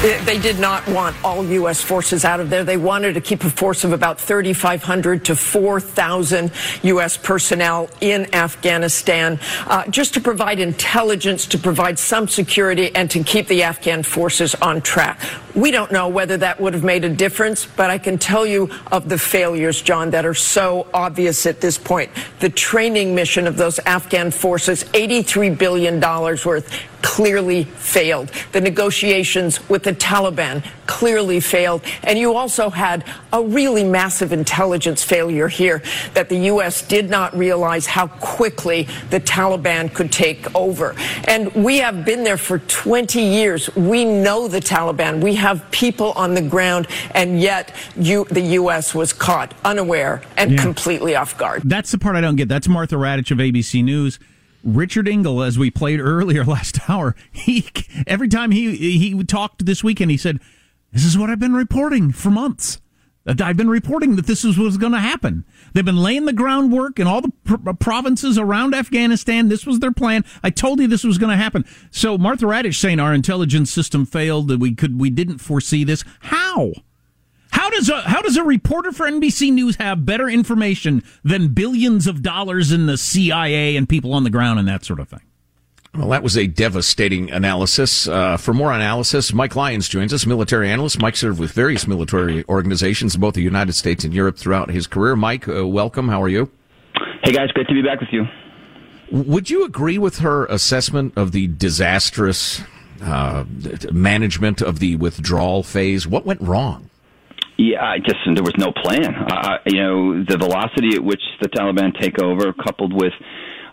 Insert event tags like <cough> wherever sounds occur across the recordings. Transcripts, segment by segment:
They did not want all U.S. forces out of there. They wanted to keep a force of about 3,500 to 4,000 U.S. personnel in Afghanistan, uh, just to provide intelligence, to provide some security, and to keep the Afghan forces on track. We don't know whether that would have made a difference, but I can tell you of the failures, John, that are so obvious at this point. The training mission of those Afghan forces, $83 billion worth, clearly failed. The negotiations with the Taliban clearly failed. And you also had a really massive intelligence failure here that the U.S. did not realize how quickly the Taliban could take over. And we have been there for 20 years. We know the Taliban. We have people on the ground, and yet you, the U.S. was caught unaware and Yeah. completely off guard. That's the part I don't get. That's Martha Raddatz of ABC News. Richard Engel, as we played earlier <laughs> last hour, he every time he he talked this weekend, he said, "This is what I've been reporting for months. I've been reporting that this is what's going to happen. They've been laying the groundwork in all the pr- uh, provinces around Afghanistan. This was their plan. I told you this was going to happen." So Martha Raddatz saying our intelligence system failed that we could we didn't foresee this. How? How does a how does a reporter for NBC News have better information than billions of dollars in the CIA and people on the ground and that sort of thing? Well, that was a devastating analysis. Uh, for more analysis, Mike Lyons joins us, military analyst. Mike served with various military organizations in both the United States and Europe throughout his career. Mike, uh, welcome. How are you? Hey guys, great to be back with you. Would you agree with her assessment of the disastrous uh, management of the withdrawal phase? What went wrong? Yeah, I just there was no plan. Uh, you know, the velocity at which the Taliban take over, coupled with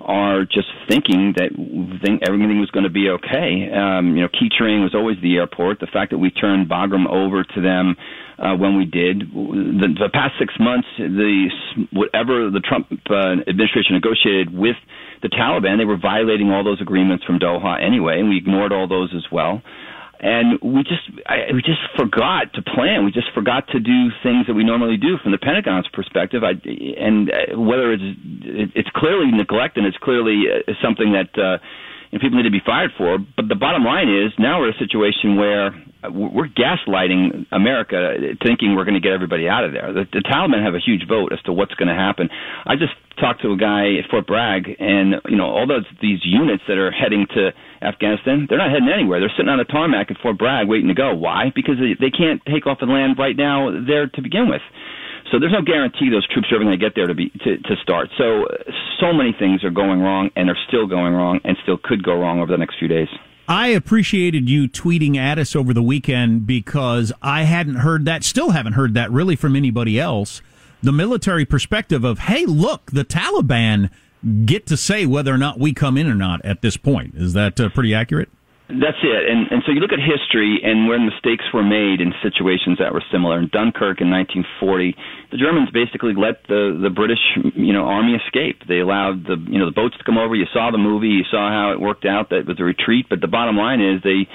our just thinking that think everything was going to be okay. Um, you know, key terrain was always the airport. The fact that we turned Bagram over to them uh, when we did, the, the past six months, the whatever the Trump uh, administration negotiated with the Taliban, they were violating all those agreements from Doha anyway, and we ignored all those as well and we just I, we just forgot to plan. We just forgot to do things that we normally do from the Pentagon's perspective. I, and uh, whether it's it's clearly neglect and it's clearly uh, something that uh, and people need to be fired for. But the bottom line is now we're in a situation where uh, we're gaslighting America, thinking we're going to get everybody out of there. The, the Taliban have a huge vote as to what's going to happen. I just talked to a guy at Fort Bragg, and you know all those these units that are heading to Afghanistan, they're not heading anywhere. They're sitting on a tarmac at Fort Bragg waiting to go. Why? Because they, they can't take off and land right now there to begin with. So there's no guarantee those troops are ever going to get there to be to, to start. So so many things are going wrong, and are still going wrong, and still could go wrong over the next few days. I appreciated you tweeting at us over the weekend because I hadn't heard that, still haven't heard that really from anybody else. The military perspective of, hey, look, the Taliban get to say whether or not we come in or not at this point. Is that uh, pretty accurate? That's it. And and so you look at history and where mistakes were made in situations that were similar. In Dunkirk in 1940, the Germans basically let the the British, you know, army escape. They allowed the you know the boats to come over. You saw the movie, you saw how it worked out that with the retreat, but the bottom line is they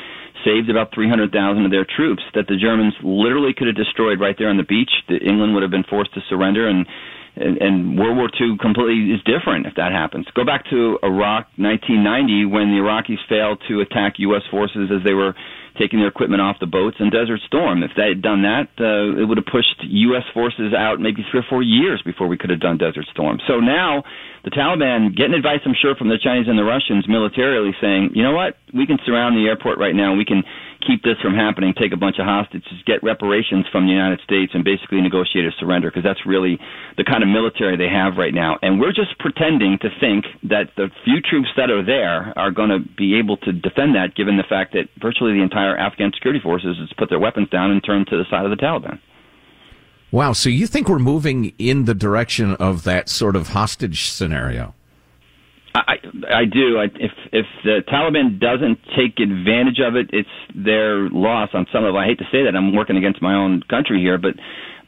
saved about 300,000 of their troops that the Germans literally could have destroyed right there on the beach. The England would have been forced to surrender and and, and World War II completely is different if that happens. Go back to Iraq 1990 when the Iraqis failed to attack U.S. forces as they were taking their equipment off the boats in Desert Storm. If they had done that, uh, it would have pushed U.S. forces out maybe three or four years before we could have done Desert Storm. So now the Taliban getting advice, I'm sure, from the Chinese and the Russians militarily saying, you know what, we can surround the airport right now. We can keep this from happening, take a bunch of hostages, get reparations from the United States, and basically negotiate a surrender because that's really the kind of military they have right now. And we're just pretending to think that the few troops that are there are going to be able to defend that, given the fact that virtually the entire Afghan security forces has put their weapons down and turned to the side of the Taliban. Wow. So you think we're moving in the direction of that sort of hostage scenario? I, I do. I, if if the Taliban doesn't take advantage of it, it's their loss on some level. I hate to say that. I'm working against my own country here, but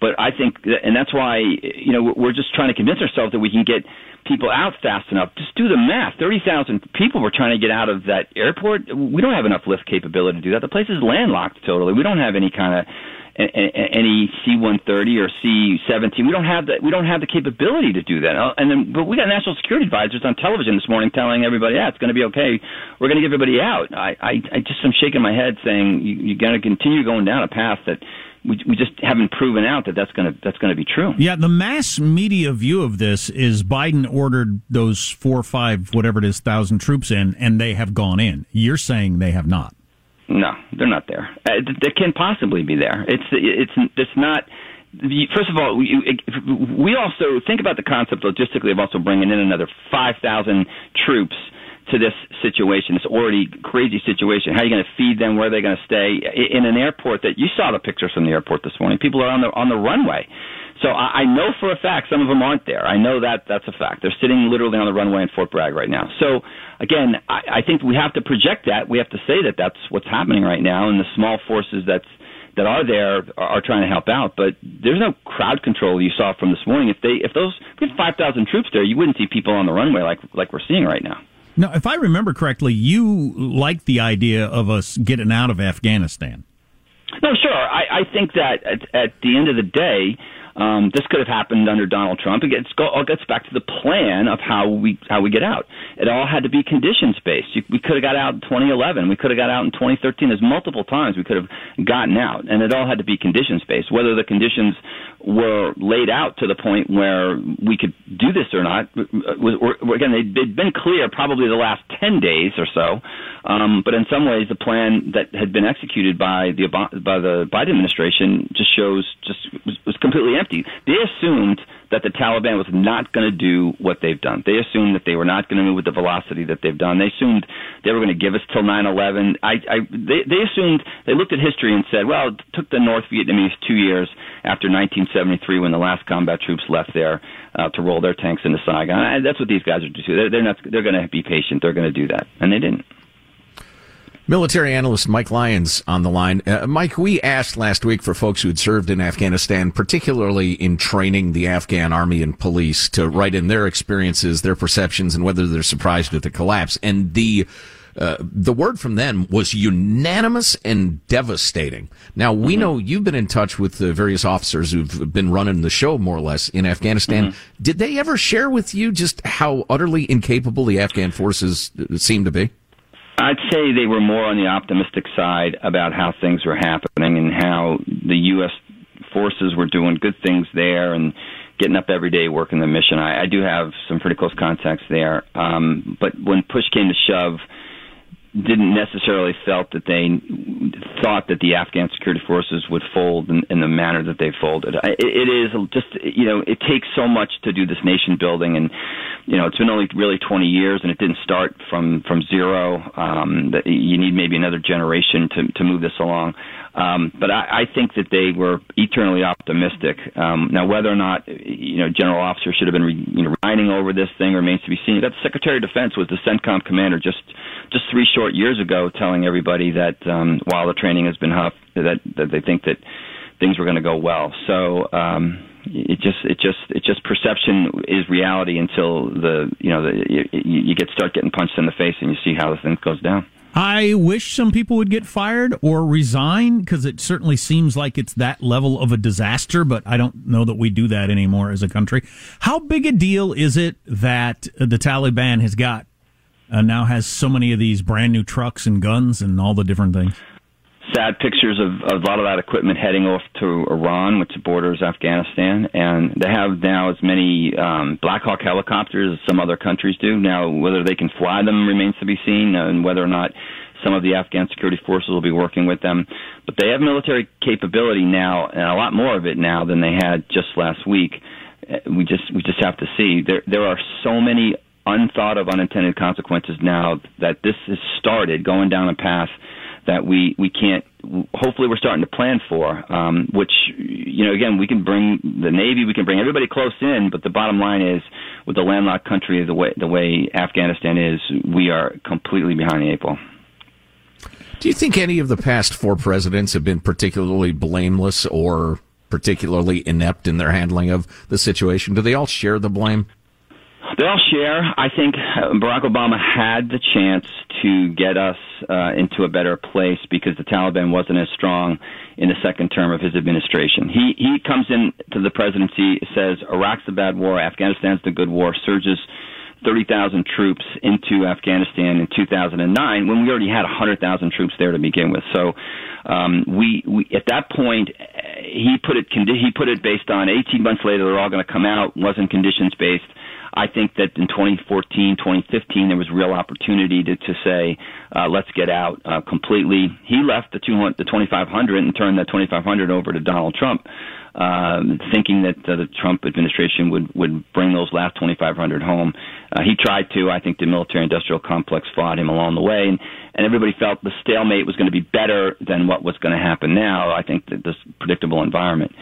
but I think, and that's why you know we're just trying to convince ourselves that we can get people out fast enough. Just do the math. Thirty thousand people were trying to get out of that airport. We don't have enough lift capability to do that. The place is landlocked totally. We don't have any kind of any C-130 or C-17. We don't have that. We don't have the capability to do that. And then, but we got national security advisors on television this morning telling everybody, "Yeah, it's going to be okay. We're going to get everybody out." I, I, I just am shaking my head, saying you, you got to continue going down a path that we, we just haven't proven out that that's going to that's going to be true. Yeah, the mass media view of this is Biden ordered those four or five, whatever it is, thousand troops in, and they have gone in. You're saying they have not. No, they're not there. Uh, they can't possibly be there. It's it's it's not. First of all, we, we also think about the concept logistically of also bringing in another five thousand troops to this situation, this already crazy situation. How are you going to feed them? Where are they going to stay? In an airport that you saw the pictures from the airport this morning. People are on the on the runway. So I, I know for a fact some of them aren't there. I know that that's a fact. They're sitting literally on the runway in Fort Bragg right now. So again, I, I think we have to project that. We have to say that that's what's happening right now, and the small forces that's that are there are, are trying to help out. But there's no crowd control you saw from this morning. If they if those if we had five thousand troops there, you wouldn't see people on the runway like like we're seeing right now. Now, if I remember correctly, you like the idea of us getting out of Afghanistan. No, sure. I, I think that at, at the end of the day, um, this could have happened under Donald Trump. It gets, all gets back to the plan of how we how we get out. It all had to be conditions based. We could have got out in 2011. We could have got out in 2013. There's multiple times we could have gotten out, and it all had to be conditions based. Whether the conditions were laid out to the point where we could do this or not, again, they'd been clear probably the last 10 days or so. Um, but in some ways, the plan that had been executed by the by the Biden administration just shows just was, was completely empty. They assumed that the Taliban was not going to do what they've done. They assumed that they were not going to move with the velocity that they've done. They assumed they were going to give us till 9/11. I, I they, they assumed they looked at history and said, well, it took the North Vietnamese two years after 1973 when the last combat troops left there uh, to roll their tanks into Saigon. And that's what these guys are doing. They're, they're not. They're going to be patient. They're going to do that, and they didn't. Military analyst Mike Lyons on the line. Uh, Mike, we asked last week for folks who had served in Afghanistan, particularly in training the Afghan army and police, to write in their experiences, their perceptions, and whether they're surprised at the collapse. And the uh, the word from them was unanimous and devastating. Now we mm-hmm. know you've been in touch with the various officers who've been running the show more or less in Afghanistan. Mm-hmm. Did they ever share with you just how utterly incapable the Afghan forces uh, seem to be? I'd say they were more on the optimistic side about how things were happening and how the U.S. forces were doing good things there and getting up every day working the mission. I, I do have some pretty close contacts there, um, but when push came to shove, didn't necessarily felt that they thought that the Afghan security forces would fold in, in the manner that they folded. It, is just you know it takes so much to do this nation building, and you know it's been only really 20 years, and it didn't start from from zero. Um, you need maybe another generation to to move this along. Um, but I, I think that they were eternally optimistic. Um, now, whether or not you know general officers should have been re, you know, riding over this thing remains to be seen. That Secretary of Defense was the CENTCOM commander just just three short years ago, telling everybody that um, while the training has been tough, that that they think that things were going to go well. So. Um, it just it just it just perception is reality until the you know the you, you get start getting punched in the face and you see how the thing goes down. I wish some people would get fired or resign because it certainly seems like it's that level of a disaster, but I don't know that we do that anymore as a country. How big a deal is it that the Taliban has got uh, now has so many of these brand new trucks and guns and all the different things? sad pictures of, of a lot of that equipment heading off to Iran, which borders Afghanistan, and they have now as many um, Black Hawk helicopters as some other countries do. Now, whether they can fly them remains to be seen, and whether or not some of the Afghan security forces will be working with them. But they have military capability now, and a lot more of it now than they had just last week. Uh, we just we just have to see. There there are so many unthought of unintended consequences now that this has started going down a path that we we can't. Hopefully, we're starting to plan for. Um, which you know, again, we can bring the Navy, we can bring everybody close in, but the bottom line is, with the landlocked country the way the way Afghanistan is, we are completely behind the eight ball. Do you think any of the past four presidents have been particularly blameless or particularly inept in their handling of the situation? Do they all share the blame? They all share. I think Barack Obama had the chance to get us uh, into a better place because the Taliban wasn't as strong in the second term of his administration. He he comes into the presidency, says Iraq's the bad war, Afghanistan's the good war, surges 30,000 troops into Afghanistan in 2009 when we already had 100,000 troops there to begin with. So um, we, we at that point he put it he put it based on 18 months later they're all going to come out wasn't conditions based I think that in 2014, 2015, there was real opportunity to, to say, uh, let's get out uh, completely. He left the, 200, the 2,500 and turned that 2,500 over to Donald Trump, um, thinking that uh, the Trump administration would, would bring those last 2,500 home. Uh, he tried to. I think the military-industrial complex fought him along the way, and, and everybody felt the stalemate was going to be better than what was going to happen now. I think that this predictable environment.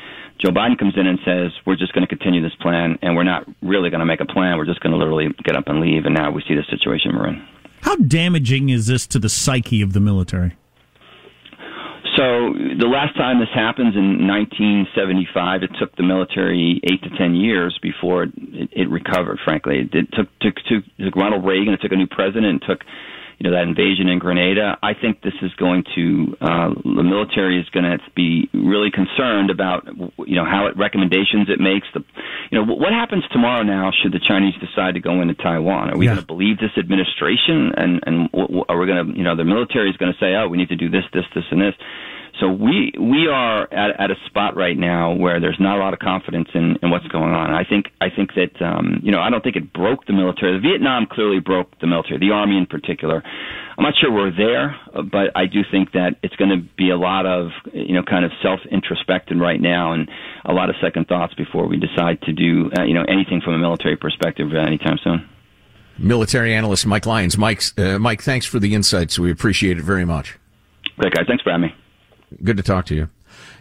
Joe Biden comes in and says, we're just going to continue this plan, and we're not really going to make a plan. We're just going to literally get up and leave, and now we see the situation we're in. How damaging is this to the psyche of the military? So the last time this happens in 1975, it took the military eight to ten years before it, it, recovered. Frankly, it, it took, took took took Ronald Reagan. It took a new president. It took you know that invasion in Grenada. I think this is going to uh, the military is going to be really concerned about you know how it recommendations it makes. The you know what happens tomorrow now should the Chinese decide to go into Taiwan? Are we yeah. going to believe this administration and and are we going to you know the military is going to say oh we need to do this this this and this so we we are at, at a spot right now where there's not a lot of confidence in, in what's going on. I think I think that um, you know I don't think it broke the military. The Vietnam clearly broke the military, the army in particular. I'm not sure we're there, but I do think that it's going to be a lot of you know kind of self introspecting right now and a lot of second thoughts before we decide to do uh, you know anything from a military perspective anytime soon. Military analyst Mike Lyons. Mike, uh, Mike, thanks for the insights. We appreciate it very much. Great guys, thanks for having me. Good to talk to you.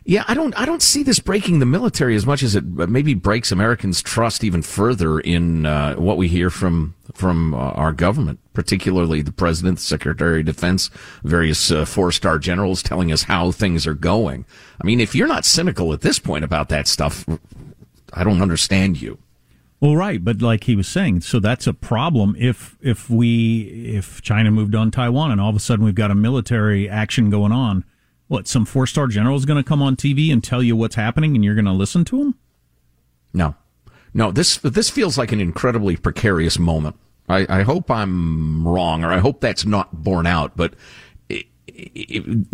Yeah, I don't. I don't see this breaking the military as much as it maybe breaks Americans' trust even further in uh, what we hear from from uh, our government, particularly the president, the secretary of defense, various uh, four-star generals telling us how things are going. I mean, if you're not cynical at this point about that stuff, I don't understand you. Well, right, but like he was saying, so that's a problem if if we if China moved on Taiwan and all of a sudden we've got a military action going on what, some four star general is going to come on TV and tell you what's happening and you're going to listen to him? No. No, this this feels like an incredibly precarious moment I, I hope I'm wrong, or I hope that's not borne out. But it, it,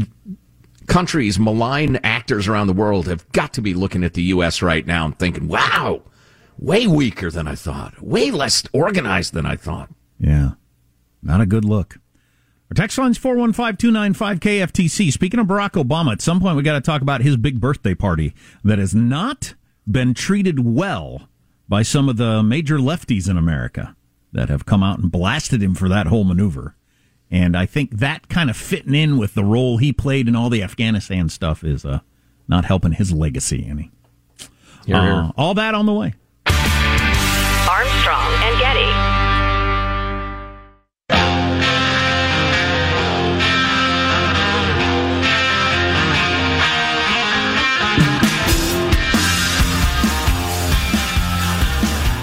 countries, malign actors around the world have got to be looking at the U.S. right now and thinking, "Wow, way weaker than I thought, way less organized than I thought." Yeah, not a good look. Our text line's 415-295-KFTC. Speaking of Barack Obama, at some point we got to talk about his big birthday party that has not been treated well by some of the major lefties in America that have come out and blasted him for that whole maneuver. And I think that kind of fitting in with the role he played in all the Afghanistan stuff is uh, not helping his legacy any. Uh, all that on the way.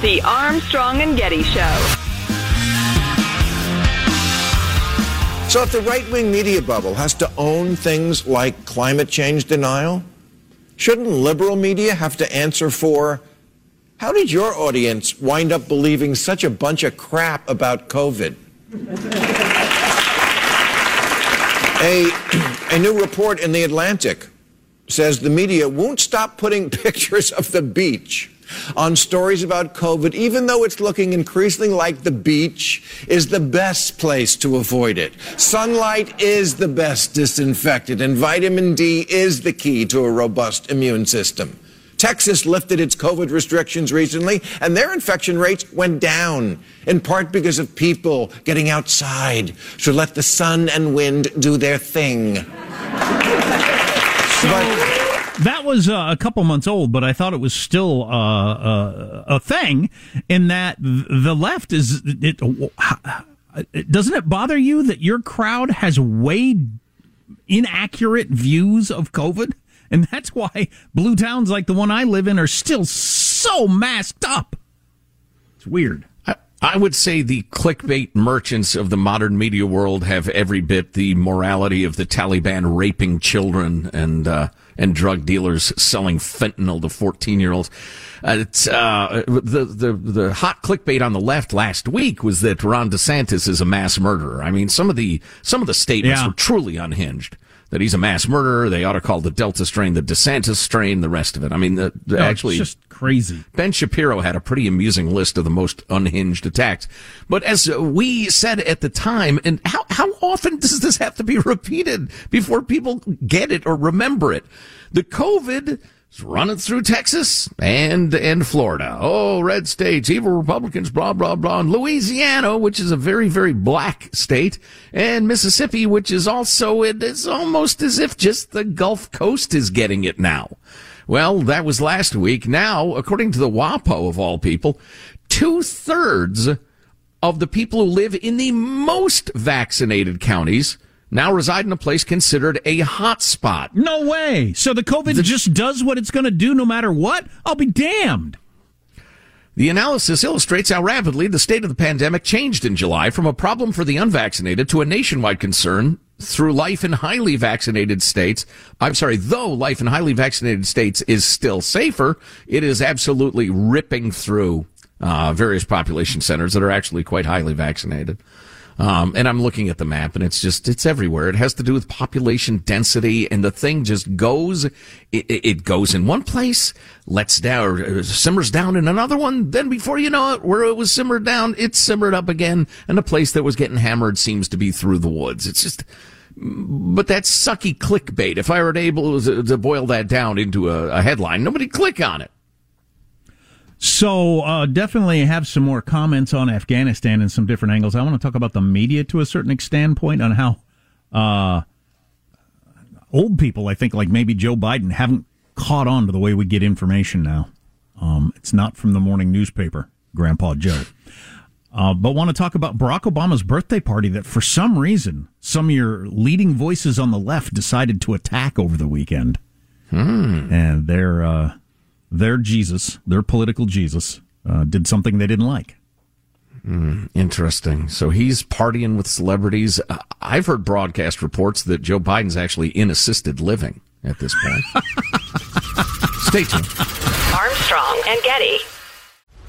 The Armstrong and Getty Show. So, if the right wing media bubble has to own things like climate change denial, shouldn't liberal media have to answer for how did your audience wind up believing such a bunch of crap about COVID? a, a new report in The Atlantic says the media won't stop putting <laughs> pictures of the beach on stories about COVID, even though it's looking increasingly like the beach is the best place to avoid it. Sunlight is the best disinfectant, and vitamin D is the key to a robust immune system. Texas lifted its COVID restrictions recently, and their infection rates went down, in part because of people getting outside to let the sun and wind do their thing. but that was uh, a couple months old, but I thought it was still uh, uh, a thing. In that the left is it, doesn't it bother you that your crowd has way inaccurate views of COVID, and that's why blue towns like the one I live in are still so masked up. It's weird. I would say the clickbait merchants of the modern media world have every bit the morality of the Taliban raping children and uh, and drug dealers selling fentanyl to 14 year olds. Uh, it's, uh, the, the, the hot clickbait on the left last week was that Ron DeSantis is a mass murderer. I mean, some of the, some of the statements yeah. were truly unhinged that he's a mass murderer. They ought to call the Delta strain the DeSantis strain, the rest of it. I mean, the, the no, actually, just crazy. Ben Shapiro had a pretty amusing list of the most unhinged attacks. But as we said at the time, and how, how often <laughs> does this have to be repeated before people get it or remember it? The COVID it's running through Texas and and Florida. Oh, red states, evil Republicans, blah blah blah. And Louisiana, which is a very very black state, and Mississippi, which is also it is almost as if just the Gulf Coast is getting it now. Well, that was last week. Now, according to the WAPO of all people, two thirds of the people who live in the most vaccinated counties now reside in a place considered a hot spot. No way. So the COVID the, just does what it's going to do no matter what? I'll be damned. The analysis illustrates how rapidly the state of the pandemic changed in July from a problem for the unvaccinated to a nationwide concern through life in highly vaccinated states. I'm sorry, though life in highly vaccinated states is still safer, it is absolutely ripping through uh, various population centers that are actually quite highly vaccinated. Um, and I'm looking at the map and it's just, it's everywhere. It has to do with population density and the thing just goes, it, it goes in one place, lets down, uh, simmers down in another one. Then before you know it, where it was simmered down, it's simmered up again. And the place that was getting hammered seems to be through the woods. It's just, but that's sucky clickbait. If I were able to, boil that down into a, a headline, nobody click on it. So uh, definitely have some more comments on Afghanistan and some different angles. I want to talk about the media to a certain standpoint on how uh, old people, I think, like maybe Joe Biden, haven't caught on to the way we get information now. Um, it's not from the morning newspaper, Grandpa Joe. Uh, but want to talk about Barack Obama's birthday party that for some reason some of your leading voices on the left decided to attack over the weekend. Hmm. And they're uh, their Jesus, their political Jesus, uh, did something they didn't like. Mm, interesting. So he's partying with celebrities. Uh, I've heard broadcast reports that Joe Biden's actually in assisted living at this point. <laughs> Stay tuned. Armstrong and Getty.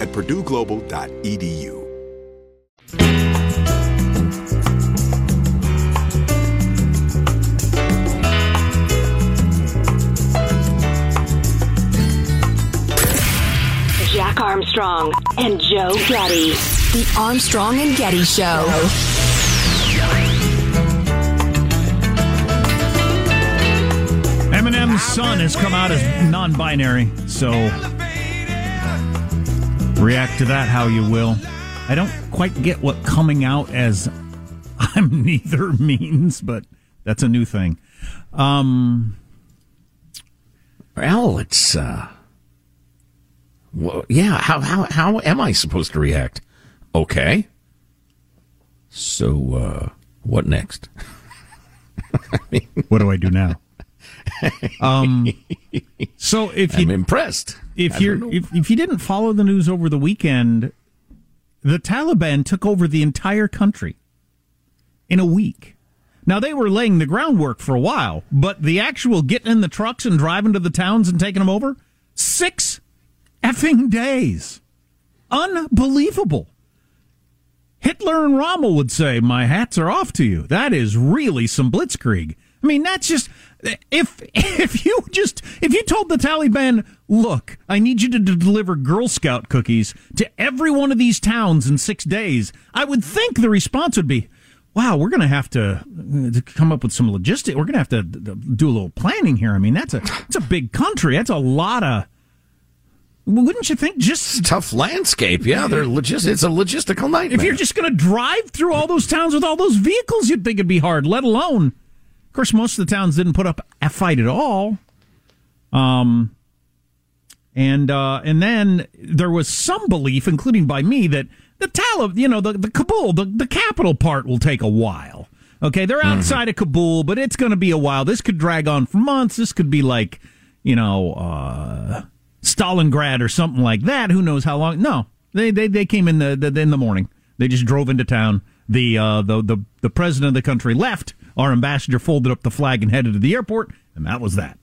at purdueglobal.edu. Jack Armstrong and Joe Getty. The Armstrong and Getty Show. Eminem's son has come out as non binary, so react to that how you will. I don't quite get what coming out as <laughs> I'm neither means, but that's a new thing. Um, Well, it's uh, well, yeah. How how how am I supposed to react? Okay. So uh, what next? <laughs> what do I do now? Um, <laughs> so if you I'm impressed. if you're if, if you didn't follow the news over the weekend, the Taliban took over the entire country in a week. Now they were laying the groundwork for a while, but the actual getting in the trucks and driving to the towns and taking them over, six effing days. Unbelievable. Hitler and Rommel would say, "My hats are off to you." That is really some blitzkrieg. I mean, that's just if if you just if you told the Taliban, "Look, I need you to deliver Girl Scout cookies to every one of these towns in 6 days." I would think the response would be, "Wow, we're going to have to, uh, to come up with some logistics. We're going to have to do a little planning here. I mean, that's a it's a big country. That's a lot of wouldn't you think just tough landscape? Yeah, they're logis- It's a logistical nightmare. if you're just going to drive through all those towns with all those vehicles, you'd think it'd be hard. Let alone, of course, most of the towns didn't put up a fight at all. Um, and uh, and then there was some belief, including by me, that the Talib, you know, the the Kabul, the the capital part will take a while. Okay, they're outside of Kabul, but it's going to be a while. This could drag on for months. This could be like, you know, uh, Stalingrad or something like that. Who knows how long? No, they they, they came in the, the in the morning. They just drove into town. The uh, the the the president of the country left. Our ambassador folded up the flag and headed to the airport, and that was that.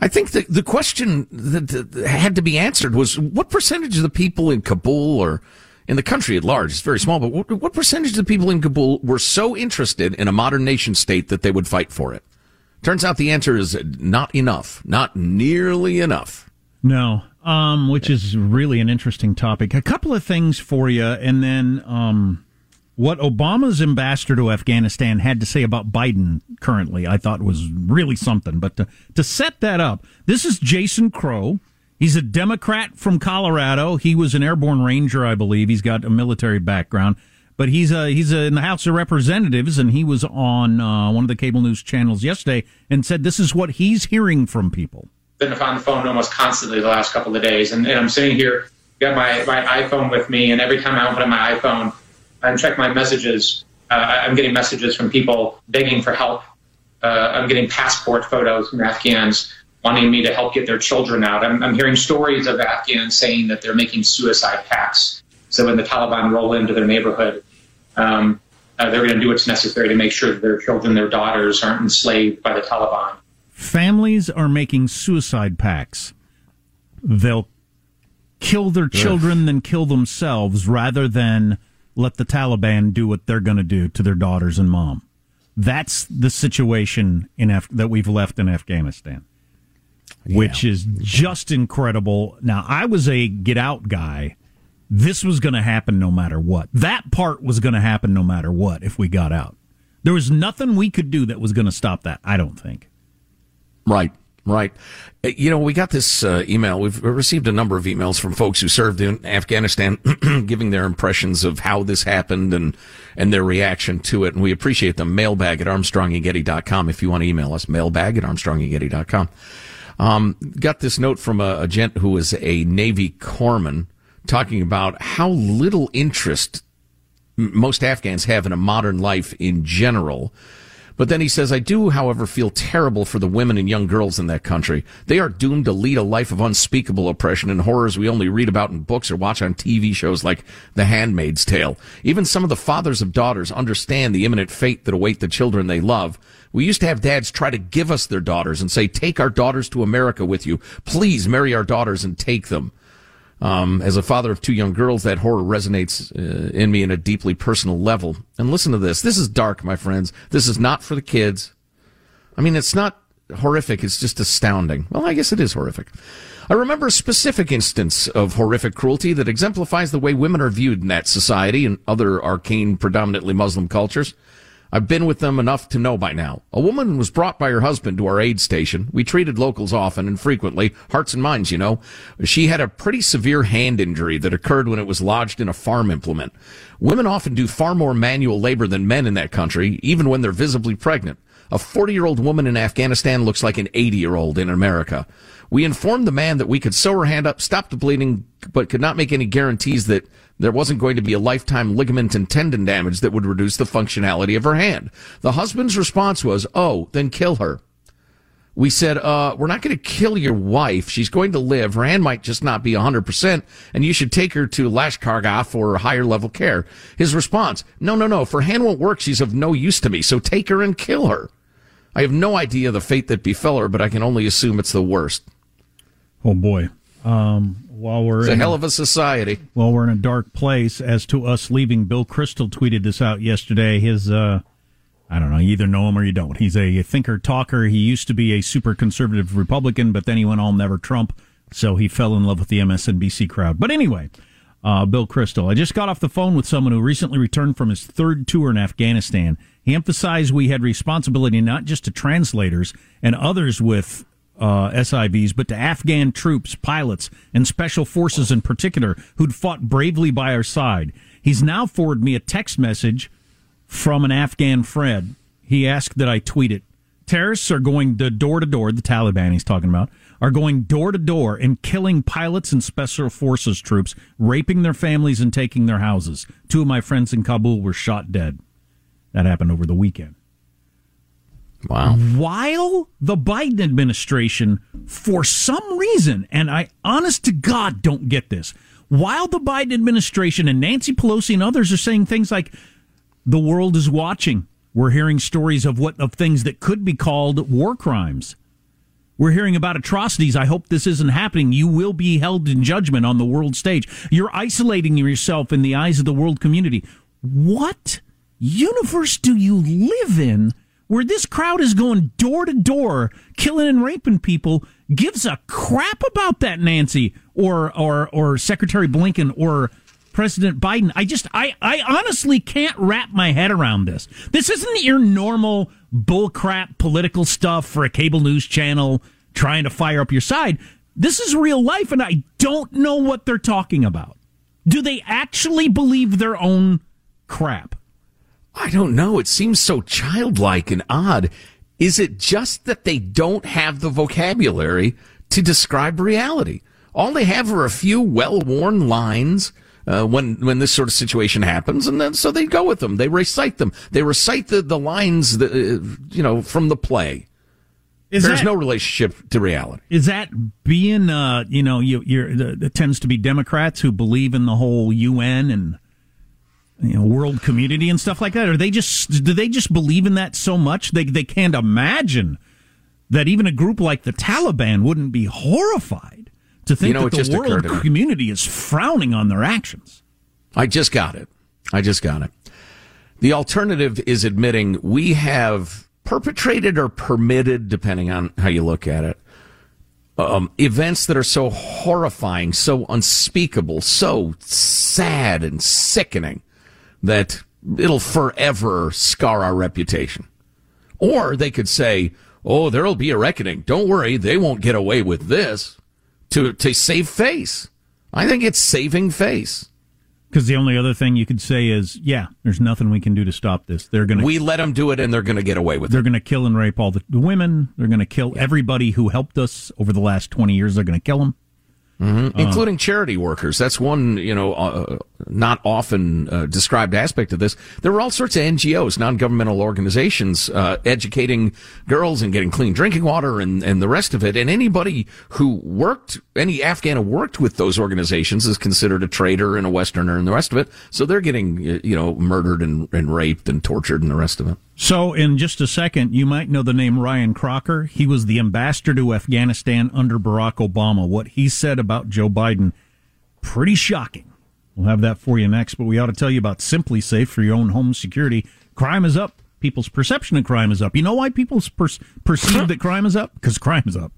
I think the the question that, had to be answered was what percentage of the people in Kabul or in the country at large. It's very small, but what, what percentage of the people in Kabul were so interested in a modern nation state that they would fight for it? Turns out the answer is not enough, not nearly enough. No, um, which is really an interesting topic. A couple of things for you, and then um, what Obama's ambassador to Afghanistan had to say about Biden currently, I thought was really something. But to, to set that up, this is Jason Crow. He's a Democrat from Colorado. He was an airborne ranger, I believe. He's got a military background, but he's a, he's a, in the House of Representatives, and he was on uh, one of the cable news channels yesterday and said this is what he's hearing from people. Been on the phone almost constantly the last couple of days, and, and I'm sitting here, got my, my iPhone with me, and every time I open my iPhone and check my messages, uh, I'm getting messages from people begging for help. Uh, I'm getting passport photos from Afghans wanting me to help get their children out. I'm, I'm hearing stories of Afghans saying that they're making suicide pacts. So when the Taliban roll into their neighborhood, um, uh, they're going to do what's necessary to make sure that their children, their daughters, aren't enslaved by the Taliban. Families are making suicide pacts. They'll kill their children, Ugh. then kill themselves, rather than let the Taliban do what they're going to do to their daughters and mom. That's the situation in Af- that we've left in Afghanistan which is just incredible. Now, I was a get out guy. This was going to happen no matter what. That part was going to happen no matter what if we got out. There was nothing we could do that was going to stop that, I don't think. Right. Right. Uh, you know, we got this uh, email. We've received a number of emails from folks who served in Afghanistan, <clears throat> giving their impressions of how this happened and, and their reaction to it. And we appreciate them. Mailbag at armstrongandgetty.com if you want to email us. Mailbag at armstrongandgetty.com. Um, got this note from a, a gent who was a Navy corpsman talking about how little interest most Afghans have in a modern life in general. But then he says, I do, however, feel terrible for the women and young girls in that country. They are doomed to lead a life of unspeakable oppression and horrors we only read about in books or watch on TV shows like The Handmaid's Tale. Even some of the fathers of daughters understand the imminent fate that await the children they love. We used to have dads try to give us their daughters and say, take our daughters to America with you. Please marry our daughters and take them. Um, as a father of two young girls, that horror resonates uh, in me in a deeply personal level. And listen to this. This is dark, my friends. This is not for the kids. I mean, it's not horrific. It's just astounding. Well, I guess it is horrific. I remember a specific instance of horrific cruelty that exemplifies the way women are viewed in that society and other arcane, predominantly Muslim cultures. I've been with them enough to know by now. A woman was brought by her husband to our aid station. We treated locals often and frequently, hearts and minds, you know. She had a pretty severe hand injury that occurred when it was lodged in a farm implement. Women often do far more manual labor than men in that country, even when they're visibly pregnant. A 40 year old woman in Afghanistan looks like an 80 year old in America. We informed the man that we could sew her hand up, stop the bleeding, but could not make any guarantees that there wasn't going to be a lifetime ligament and tendon damage that would reduce the functionality of her hand. The husband's response was, Oh, then kill her. We said, uh, we're not going to kill your wife. She's going to live. Her hand might just not be 100%, and you should take her to Lashkargah for higher level care. His response, no, no, no. If her hand won't work, she's of no use to me, so take her and kill her. I have no idea the fate that befell her, but I can only assume it's the worst. Oh boy. Um, while we're it's in a hell of a society. While we're in a dark place, as to us leaving, Bill Kristol tweeted this out yesterday. His, uh, I don't know, you either know him or you don't. He's a thinker talker. He used to be a super conservative Republican, but then he went all never Trump, so he fell in love with the MSNBC crowd. But anyway, uh, Bill Kristol. I just got off the phone with someone who recently returned from his third tour in Afghanistan. He emphasized we had responsibility not just to translators and others with uh, SIVs, but to Afghan troops, pilots, and special forces in particular who'd fought bravely by our side. He's now forwarded me a text message from an Afghan friend. He asked that I tweet it. Terrorists are going to door to door, the Taliban he's talking about, are going door to door and killing pilots and special forces troops, raping their families and taking their houses. Two of my friends in Kabul were shot dead. That happened over the weekend. Wow. While the Biden administration, for some reason, and I honest to God don't get this, while the Biden administration and Nancy Pelosi and others are saying things like, the world is watching. We're hearing stories of what of things that could be called war crimes. We're hearing about atrocities. I hope this isn't happening. You will be held in judgment on the world stage. You're isolating yourself in the eyes of the world community. What universe do you live in where this crowd is going door to door, killing and raping people, gives a crap about that Nancy or or or Secretary Blinken or President Biden. I just I I honestly can't wrap my head around this. This isn't your normal bullcrap political stuff for a cable news channel trying to fire up your side. This is real life and I don't know what they're talking about. Do they actually believe their own crap? I don't know. It seems so childlike and odd. Is it just that they don't have the vocabulary to describe reality? All they have are a few well-worn lines uh, when when this sort of situation happens, and then so they go with them. They recite them. They recite the the lines that uh, you know from the play. Is There's that, no relationship to reality. Is that being uh, you know you you're it tends to be Democrats who believe in the whole UN and you know world community and stuff like that? Or they just do they just believe in that so much they they can't imagine that even a group like the Taliban wouldn't be horrified to think you know, that the world community is frowning on their actions. I just got it. I just got it. The alternative is admitting we have perpetrated or permitted, depending on how you look at it, um, events that are so horrifying, so unspeakable, so sad and sickening that it'll forever scar our reputation. Or they could say, oh, there'll be a reckoning. Don't worry, they won't get away with this to, to save face. I think it's saving face. Because the only other thing you could say is, yeah, there's nothing we can do to stop this. They're going to. We let them do it, and they're going to get away with they're it. They're going to kill and rape all the, women. They're going to kill yeah. everybody who helped us over the last 20 years. They're going to kill them. Mm-hmm. Uh, Including charity workers. That's one, you know, uh, not often uh, described aspect of this. There were all sorts of NGOs, non-governmental organizations, uh, educating girls and getting clean drinking water and, and the rest of it. And anybody who worked, any Afghan who worked with those organizations is considered a traitor and a Westerner and the rest of it. So they're getting, you know, murdered and, and raped and tortured and the rest of it. So, in just a second, you might know the name Ryan Crocker. He was the ambassador to Afghanistan under Barack Obama. What he said about Joe Biden, pretty shocking. We'll have that for you next, but we ought to tell you about SimpliSafe for your own home security. Crime is up. People's perception of crime is up. You know why people per- perceive that crime is up? Because crime is up.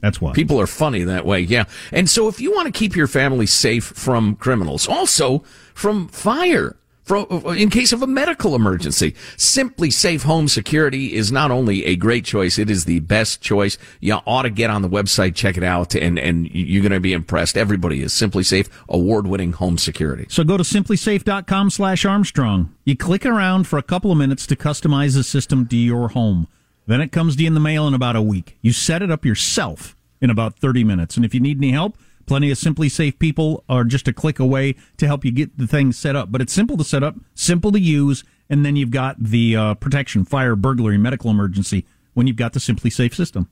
That's why. People are funny that way, yeah. And so if you want to keep your family safe from criminals, also from fire, Uh, in case of a medical emergency. SimpliSafe Home Security is not only a great choice, it is the best choice. You ought to get on the website, check it out, and, and you're going to be impressed. Everybody is SimpliSafe, award-winning home security. So go to simplisafe.com slash Armstrong. You click around for a couple of minutes to customize the system to your home. Then it comes to you in the mail in about a week. You set it up yourself in about 30 minutes. And if you need any help, Plenty of SimpliSafe people are just a click away to help you get the thing set up. But it's simple to set up, simple to use, and then you've got the uh, protection, fire, burglary, medical emergency when you've got the SimpliSafe system.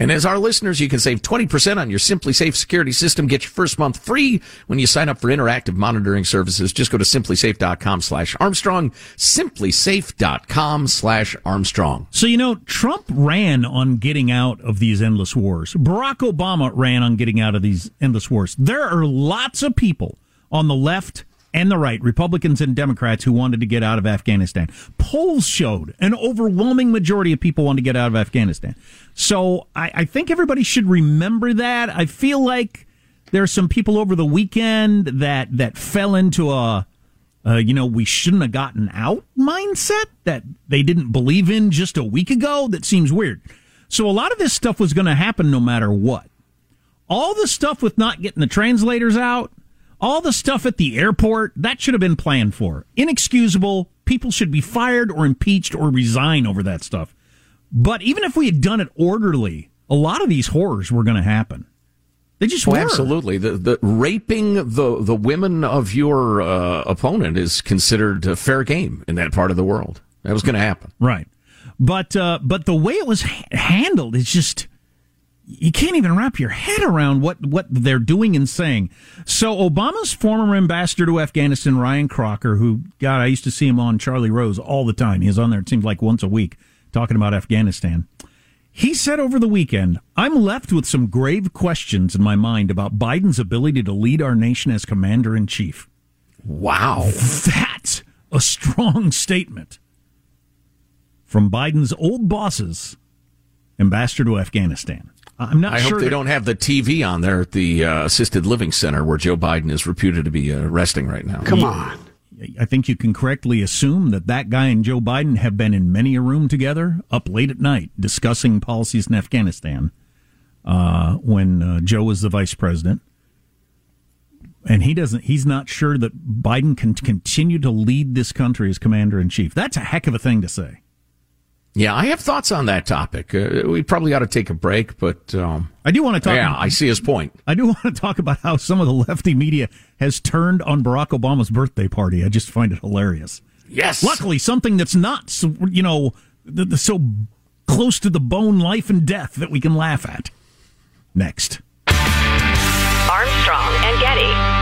And as our listeners, you can save 20% on your SimpliSafe security system. Get your first month free when you sign up for interactive monitoring services. Just go to simplisafe.com slash Armstrong, simplisafe.com slash Armstrong. So, you know, Trump ran on getting out of these endless wars. Barack Obama ran on getting out of these endless wars. There are lots of people on the left and the right, Republicans and Democrats who wanted to get out of Afghanistan. Polls showed an overwhelming majority of people wanted to get out of Afghanistan. So I, I think everybody should remember that. I feel like there are some people over the weekend that that fell into a uh, you know, we shouldn't have gotten out mindset that they didn't believe in just a week ago. That seems weird. So a lot of this stuff was going to happen no matter what. All the stuff with not getting the translators out, all the stuff at the airport, that should have been planned for. Inexcusable. People should be fired or impeached or resign over that stuff. But even if we had done it orderly, a lot of these horrors were going to happen. They just oh, were. Absolutely. The, the raping the, the women of your uh, opponent is considered a fair game in that part of the world. That was going to happen. Right. But, uh, but the way it was ha- handled is just you can't even wrap your head around what, what they're doing and saying. So Obama's former ambassador to Afghanistan, Ryan Crocker, who, God, I used to see him on Charlie Rose all the time. He was on there, it seems like once a week, talking about Afghanistan. He said over the weekend, I'm left with some grave questions in my mind about Biden's ability to lead our nation as commander in chief. Wow. That's a strong statement from Biden's old bosses, ambassador to Afghanistan. I'm not I sure hope they that- don't have the TV on there at the uh, assisted living center where Joe Biden is reputed to be uh, resting right now. Come on. I think you can correctly assume that that guy and Joe Biden have been in many a room together up late at night discussing policies in Afghanistan uh, when uh, Joe was the vice president. And he doesn't, he's not sure that Biden can continue to lead this country as commander in chief. That's a heck of a thing to say. Yeah, I have thoughts on that topic. Uh, we probably ought to take a break, but um, I do want to talk. Yeah, I see his point. I do <laughs> want to talk about how some of the lefty media has turned on Barack Obama's birthday party. I just find it hilarious. Yes. Luckily, something that's not, so, you know, th- th- so close to the bone, life and death that we can laugh at. Next. Armstrong and Getty.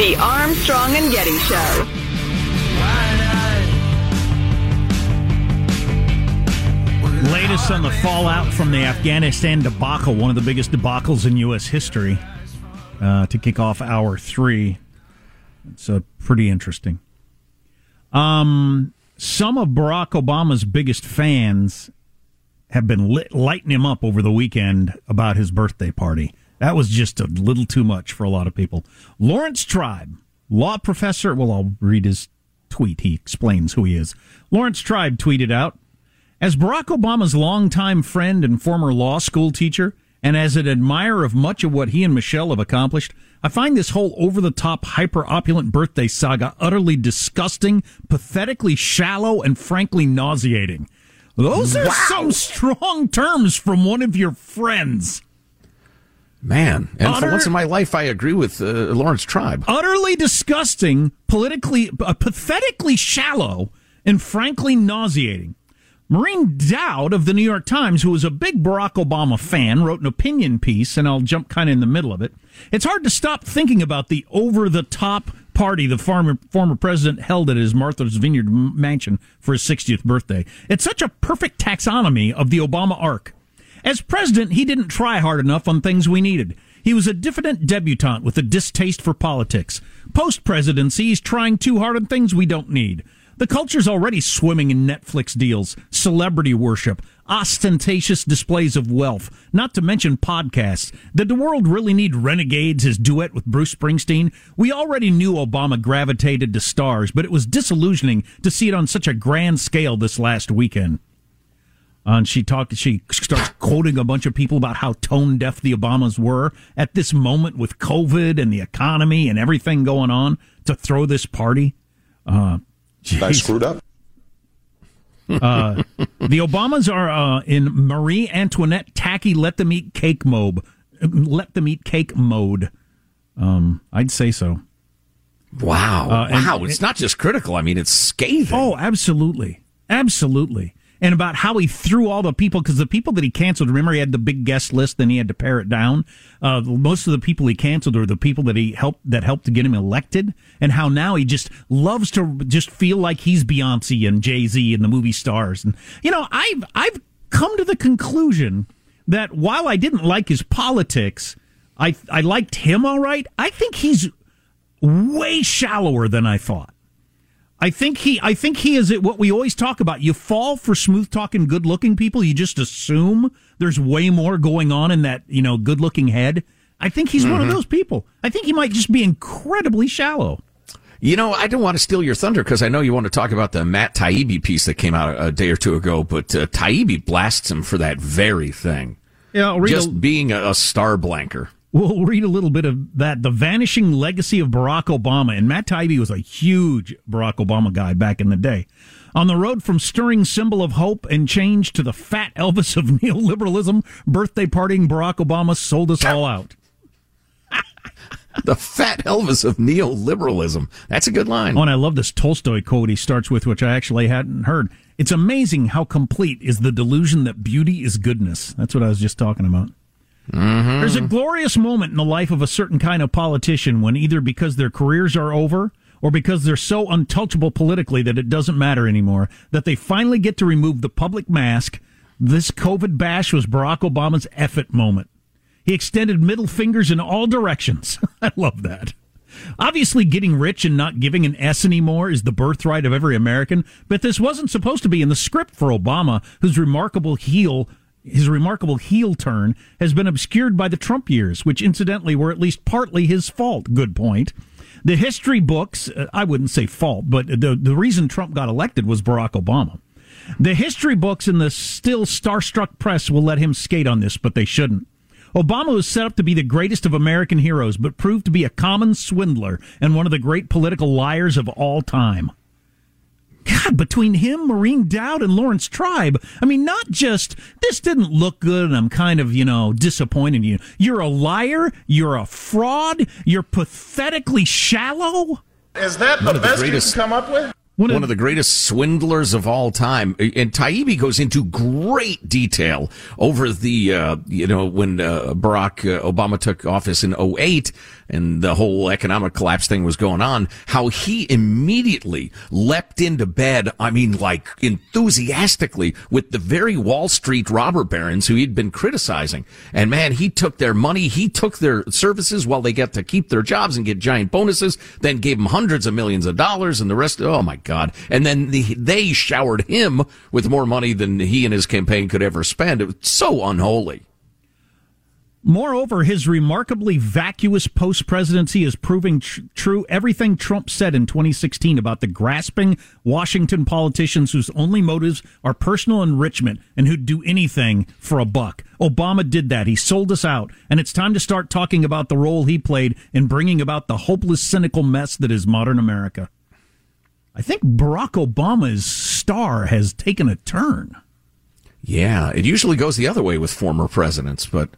The Armstrong and Getty Show. Latest on the fallout from the Afghanistan debacle, one of the biggest debacles in U.S. history, uh, to kick off hour three. It's uh, pretty interesting. Um, some of Barack Obama's biggest fans have been lit, lighting him up over the weekend about his birthday party. That was just a little too much for a lot of people. Laurence Tribe, law professor. Well, I'll read his tweet. He explains who he is. Laurence Tribe tweeted out As Barack Obama's longtime friend and former law school teacher, and as an admirer of much of what he and Michelle have accomplished, I find this whole over the top, hyper opulent birthday saga utterly disgusting, pathetically shallow, and frankly nauseating. Those are wow. some strong terms from one of your friends. Man, and Utter, for once in my life, I agree with uh, Laurence Tribe. Utterly disgusting, politically, uh, pathetically shallow, and frankly nauseating. Maureen Dowd of the New York Times, who was a big Barack Obama fan, wrote an opinion piece, and I'll jump kind of in the middle of it. It's hard to stop thinking about the over the top party the former, former president held at his Martha's Vineyard mansion for his 60th birthday. It's such a perfect taxonomy of the Obama arc. As president, he didn't try hard enough on things we needed. He was a diffident debutante with a distaste for politics. Post presidency, he's trying too hard on things we don't need. The culture's already swimming in Netflix deals, celebrity worship, ostentatious displays of wealth, not to mention podcasts. Did the world really need Renegades, his duet with Bruce Springsteen? We already knew Obama gravitated to stars, but it was disillusioning to see it on such a grand scale this last weekend. Uh, and she talked. She starts quoting a bunch of people about how tone deaf the Obamas were at this moment with COVID and the economy and everything going on to throw this party. Uh, I screwed up. Uh, the Obamas are uh, in Marie Antoinette tacky let them eat cake mode. Let them eat cake mode. Um, I'd say so. Wow! Uh, wow! It's not just critical. I mean, it's scathing. Oh, absolutely, absolutely and about how he threw all the people because the people that he canceled. Remember, he had the big guest list, then he had to pare it down. Uh, most of the people he canceled were the people that he helped that helped to get him elected, and how now he just loves to just feel like he's Beyonce and Jay Z and the movie stars. And you know, I've I've come to the conclusion that while I didn't like his politics, I I liked him all right. I think he's way shallower than I thought. I think he, I think he is what we always talk about. You fall for smooth talking, good looking people. You just assume there's way more going on in that, you know, good looking head. I think he's mm-hmm. one of mm-hmm. those people. I think he might just be incredibly shallow. You know, I don't want to steal your thunder because I know you want to talk about the Matt Taibbi piece that came out a day or two ago, but uh, Taibbi blasts him for that very thing. Yeah, just a, being a, a star blanker. We'll read a little bit of that. The vanishing legacy of Barack Obama. And Matt Taibbi was a huge Barack Obama guy back in the day. On the road from stirring symbol of hope and change to the fat Elvis of <laughs> neoliberalism, birthday partying Barack Obama sold us all out. <laughs> the fat Elvis of neoliberalism. That's a good line. Oh, and I love this Tolstoy quote he starts with, which I actually hadn't heard. It's amazing how complete is the delusion that beauty is goodness. That's what I was just talking about. Mm-hmm. There's a glorious moment in the life of a certain kind of politician when either because their careers are over or because they're so untouchable politically that it doesn't matter anymore, that they finally get to remove the public mask. This COVID bash was Barack Obama's effort moment. He extended middle fingers in all directions. <laughs> I love that. Obviously, getting rich and not giving an S anymore is the birthright of every American, but this wasn't supposed to be in the script for Obama, whose remarkable heel his remarkable heel turn has been obscured by the Trump years, which incidentally were at least partly his fault. Good point. The history books, uh, I wouldn't say fault, but the, the reason Trump got elected was Barack Obama. The history books and the still starstruck press will let him skate on this, but they shouldn't. Obama was set up to be the greatest of American heroes, but proved to be a common swindler and one of the great political liars of all time. God, between him, Maureen Dowd, and Laurence Tribe, I mean, not just this didn't look good and I'm kind of, you know, disappointed you. You're a liar. You're a fraud. You're pathetically shallow. Is that the, the best greatest, you can come up with? One, one of, the greatest swindlers of all time. And Taibbi goes into great detail over the, uh, you know, when uh, Barack uh, Obama took office in 08 and the whole economic collapse thing was going on, how he immediately leapt into bed, I mean, like enthusiastically with the very Wall Street robber barons who he'd been criticizing. And man, he took their money, he took their services while they get to keep their jobs and get giant bonuses, then gave them hundreds of millions of dollars and the rest, oh my God God. And then the, they showered him with more money than he and his campaign could ever spend. It was so unholy. Moreover, his remarkably vacuous post presidency is proving tr- true everything Trump said in 2016 about the grasping Washington politicians whose only motives are personal enrichment and who'd do anything for a buck. Obama did that. He sold us out. And it's time to start talking about the role he played in bringing about the hopeless, cynical mess that is modern America. I think Barack Obama's star has taken a turn. Yeah, it usually goes the other way with former presidents, but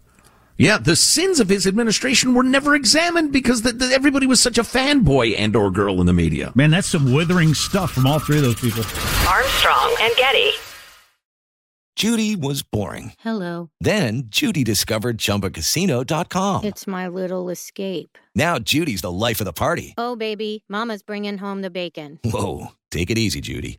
yeah, the sins of his administration were never examined because the, the, everybody was such a fanboy and or girl in the media. Man, that's some withering stuff from all three of those people. Armstrong and Getty. Judy was boring. Hello. Then Judy discovered ChumbaCasino.com. It's my little escape. Now Judy's the life of the party. Oh, baby, mama's bringing home the bacon. Whoa, take it easy, Judy.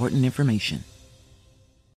important information.